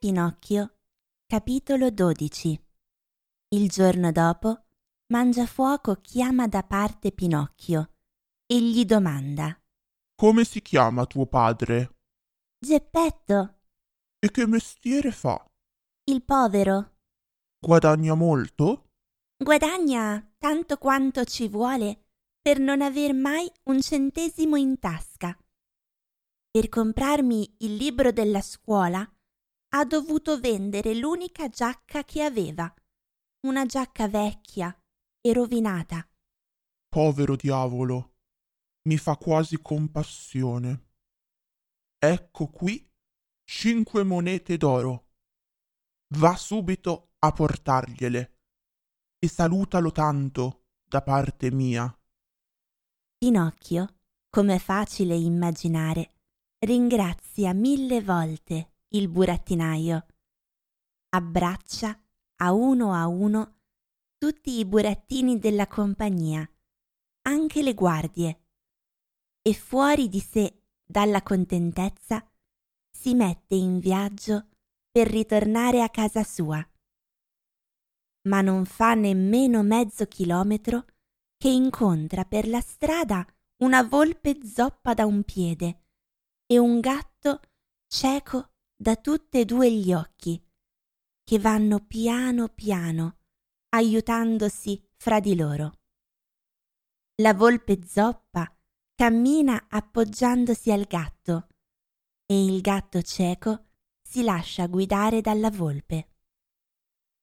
Pinocchio, capitolo 12 Il giorno dopo, Mangiafuoco chiama da parte Pinocchio e gli domanda Come si chiama tuo padre? Geppetto, E che mestiere fa? il povero, Guadagna molto? guadagna tanto quanto ci vuole per non aver mai un centesimo in tasca. Per comprarmi il libro della scuola ha dovuto vendere l'unica giacca che aveva, una giacca vecchia e rovinata. Povero diavolo, mi fa quasi compassione. Ecco qui cinque monete d'oro. Va subito a portargliele e salutalo tanto da parte mia. Pinocchio, come è facile immaginare, ringrazia mille volte il burattinaio. Abbraccia a uno a uno tutti i burattini della compagnia, anche le guardie, e fuori di sé dalla contentezza si mette in viaggio per ritornare a casa sua. Ma non fa nemmeno mezzo chilometro che incontra per la strada una volpe zoppa da un piede e un gatto cieco da tutte e due gli occhi, che vanno piano piano, aiutandosi fra di loro. La volpe zoppa cammina appoggiandosi al gatto e il gatto cieco si lascia guidare dalla volpe.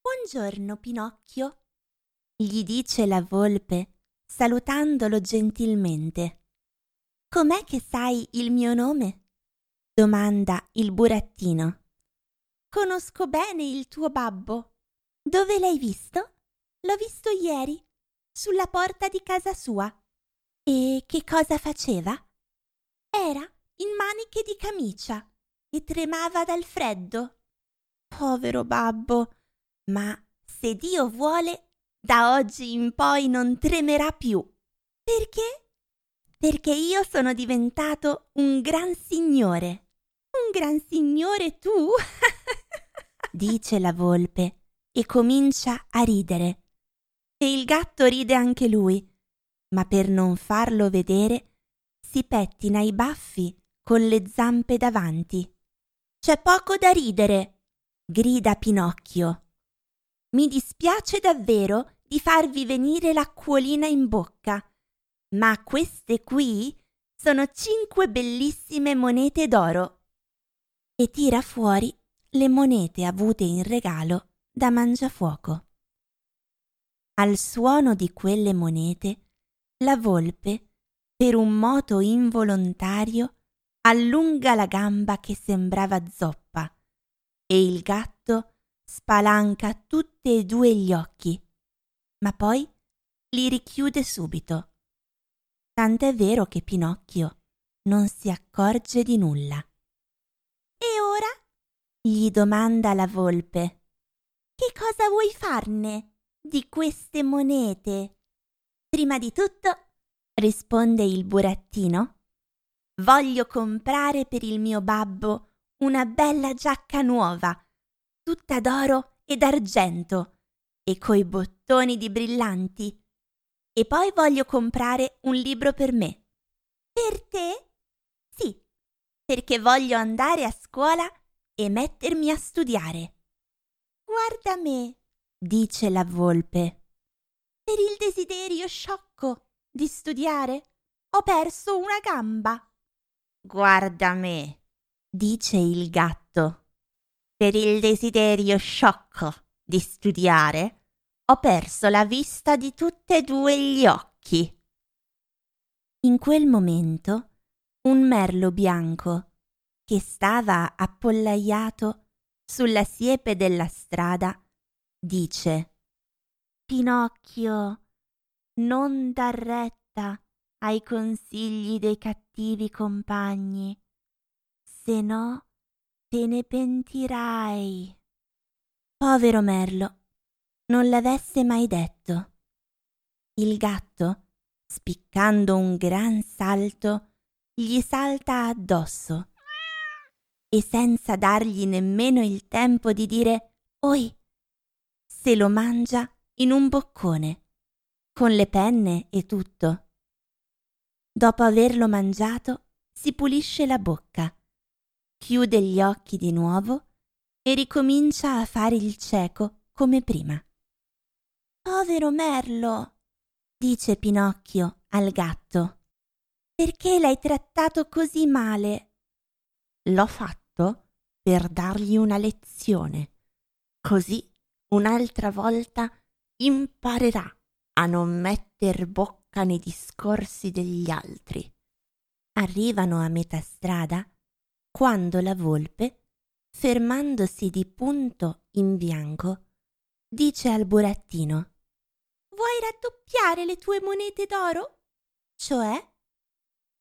Buongiorno, Pinocchio, gli dice la volpe salutandolo gentilmente. Com'è che sai il mio nome? Domanda il burattino. Conosco bene il tuo babbo. Dove l'hai visto? L'ho visto ieri, sulla porta di casa sua. E che cosa faceva? Era in maniche di camicia e tremava dal freddo. Povero babbo, ma se Dio vuole, da oggi in poi non tremerà più. Perché? Perché io sono diventato un gran signore. Un gran signore tu? dice la volpe e comincia a ridere. E il gatto ride anche lui, ma per non farlo vedere si pettina i baffi con le zampe davanti. C'è poco da ridere, grida Pinocchio. Mi dispiace davvero di farvi venire l'acquolina in bocca, ma queste qui sono cinque bellissime monete d'oro. E tira fuori le monete avute in regalo da Mangiafuoco. Al suono di quelle monete, la volpe, per un moto involontario, allunga la gamba che sembrava zoppa e il gatto spalanca tutti e due gli occhi, ma poi li richiude subito. Tant'è vero che Pinocchio non si accorge di nulla. Gli domanda la volpe. Che cosa vuoi farne di queste monete? Prima di tutto, risponde il burattino, voglio comprare per il mio babbo una bella giacca nuova, tutta d'oro e d'argento, e coi bottoni di brillanti. E poi voglio comprare un libro per me. Per te? Sì, perché voglio andare a scuola e mettermi a studiare. Guarda me, dice la volpe. Per il desiderio sciocco di studiare ho perso una gamba. Guarda me, dice il gatto. Per il desiderio sciocco di studiare ho perso la vista di tutte e due gli occhi. In quel momento un merlo bianco che stava appollaiato sulla siepe della strada dice Pinocchio, non dar retta ai consigli dei cattivi compagni, se no te ne pentirai. Povero merlo, non l'avesse mai detto. Il gatto, spiccando un gran salto, gli salta addosso e senza dargli nemmeno il tempo di dire Oi, se lo mangia in un boccone, con le penne e tutto. Dopo averlo mangiato, si pulisce la bocca, chiude gli occhi di nuovo e ricomincia a fare il cieco come prima. Povero Merlo, dice Pinocchio al gatto, perché l'hai trattato così male? L'ho fatto per dargli una lezione, così un'altra volta imparerà a non metter bocca nei discorsi degli altri. Arrivano a metà strada quando la volpe, fermandosi di punto in bianco, dice al burattino Vuoi raddoppiare le tue monete d'oro? Cioè,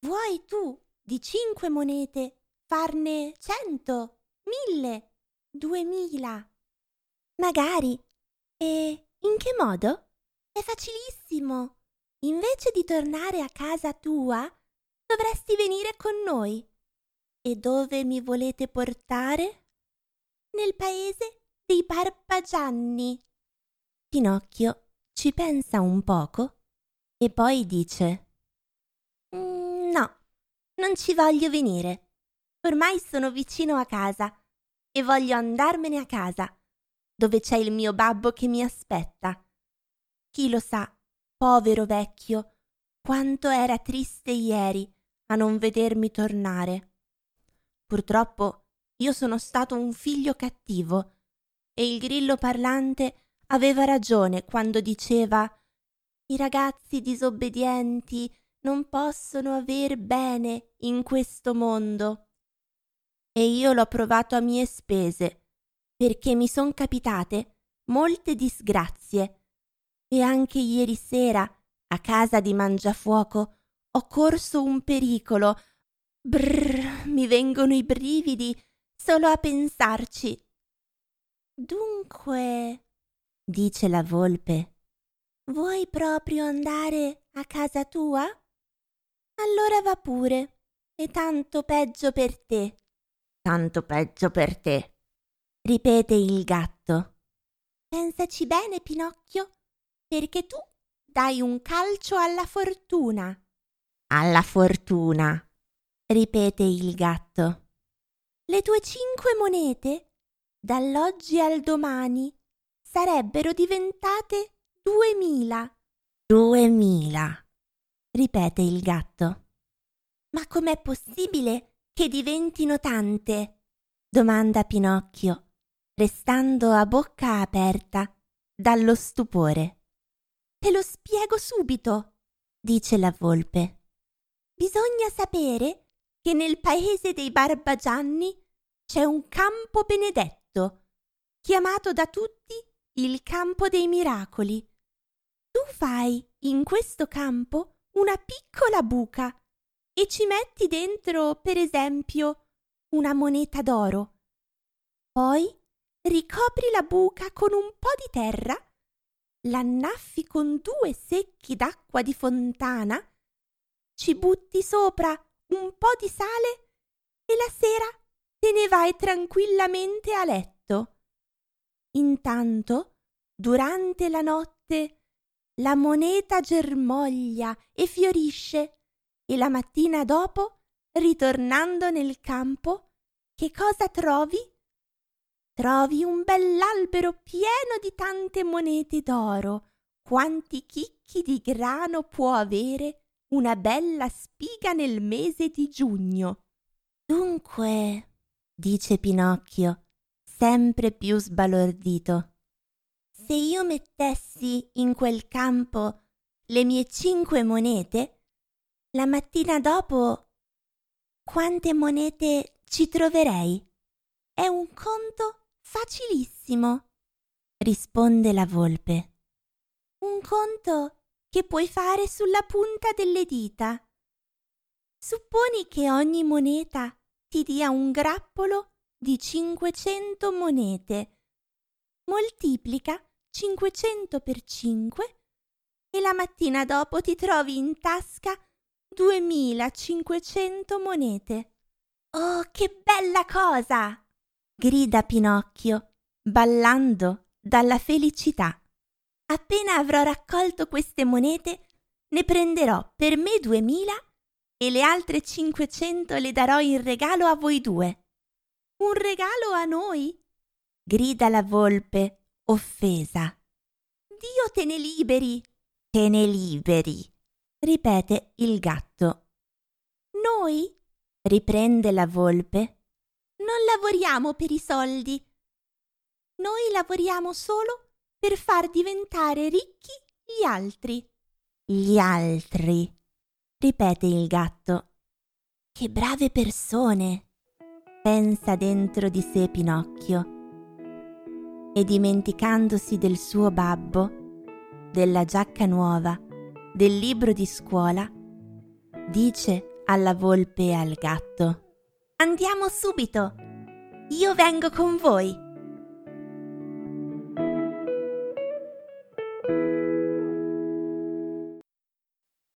vuoi tu di cinque monete farne cento, mille, duemila? Magari. E in che modo? È facilissimo. Invece di tornare a casa tua, dovresti venire con noi. E dove mi volete portare? Nel paese dei Barbagianni. Pinocchio ci pensa un poco e poi dice mm, No, non ci voglio venire. Ormai sono vicino a casa e voglio andarmene a casa, dove c'è il mio babbo che mi aspetta. Chi lo sa, povero vecchio, quanto era triste ieri a non vedermi tornare. Purtroppo io sono stato un figlio cattivo e il grillo parlante aveva ragione quando diceva i ragazzi disobbedienti non possono aver bene in questo mondo. E io l'ho provato a mie spese, perché mi son capitate molte disgrazie. E anche ieri sera, a casa di Mangiafuoco, ho corso un pericolo. Brrr, mi vengono i brividi solo a pensarci. Dunque, dice la volpe. Vuoi proprio andare a casa tua? Allora va pure, e tanto peggio per te. Tanto peggio per te, ripete il gatto. Pensaci bene, Pinocchio, perché tu dai un calcio alla fortuna. Alla fortuna, ripete il gatto. Le tue cinque monete, dall'oggi al domani, sarebbero diventate duemila. Duemila, ripete il gatto. Ma com'è possibile che diventino tante? domanda Pinocchio, restando a bocca aperta dallo stupore. Te lo spiego subito, dice la volpe. Bisogna sapere che nel paese dei Barbagianni c'è un campo benedetto, chiamato da tutti il campo dei miracoli. Tu fai in questo campo una piccola buca e ci metti dentro, per esempio, una moneta d'oro. Poi ricopri la buca con un po' di terra, l'annaffi con due secchi d'acqua di fontana, ci butti sopra un po' di sale e la sera te ne vai tranquillamente a letto. Intanto, durante la notte, la moneta germoglia e fiorisce e la mattina dopo, ritornando nel campo, che cosa trovi? Trovi un bell'albero pieno di tante monete d'oro, quanti chicchi di grano può avere una bella spiga nel mese di giugno. Dunque, dice Pinocchio, sempre più sbalordito. Se io mettessi in quel campo le mie cinque monete, la mattina dopo quante monete ci troverei? È un conto facilissimo, risponde la volpe. Un conto che puoi fare sulla punta delle dita. Supponi che ogni moneta ti dia un grappolo di 500 monete. Moltiplica 500 per 5 e la mattina dopo ti trovi in tasca 2500 monete. Oh, che bella cosa! grida Pinocchio, ballando dalla felicità. Appena avrò raccolto queste monete, ne prenderò per me duemila e le altre cinquecento le darò in regalo a voi due. Un regalo a noi? grida la volpe, offesa. Dio te ne liberi, te ne liberi, ripete il gatto. Noi? riprende la volpe. Non lavoriamo per i soldi. Noi lavoriamo solo per far diventare ricchi gli altri. Gli altri, ripete il gatto. Che brave persone, pensa dentro di sé Pinocchio. E dimenticandosi del suo babbo, della giacca nuova, del libro di scuola, dice alla volpe e al gatto Andiamo subito. Io vengo con voi.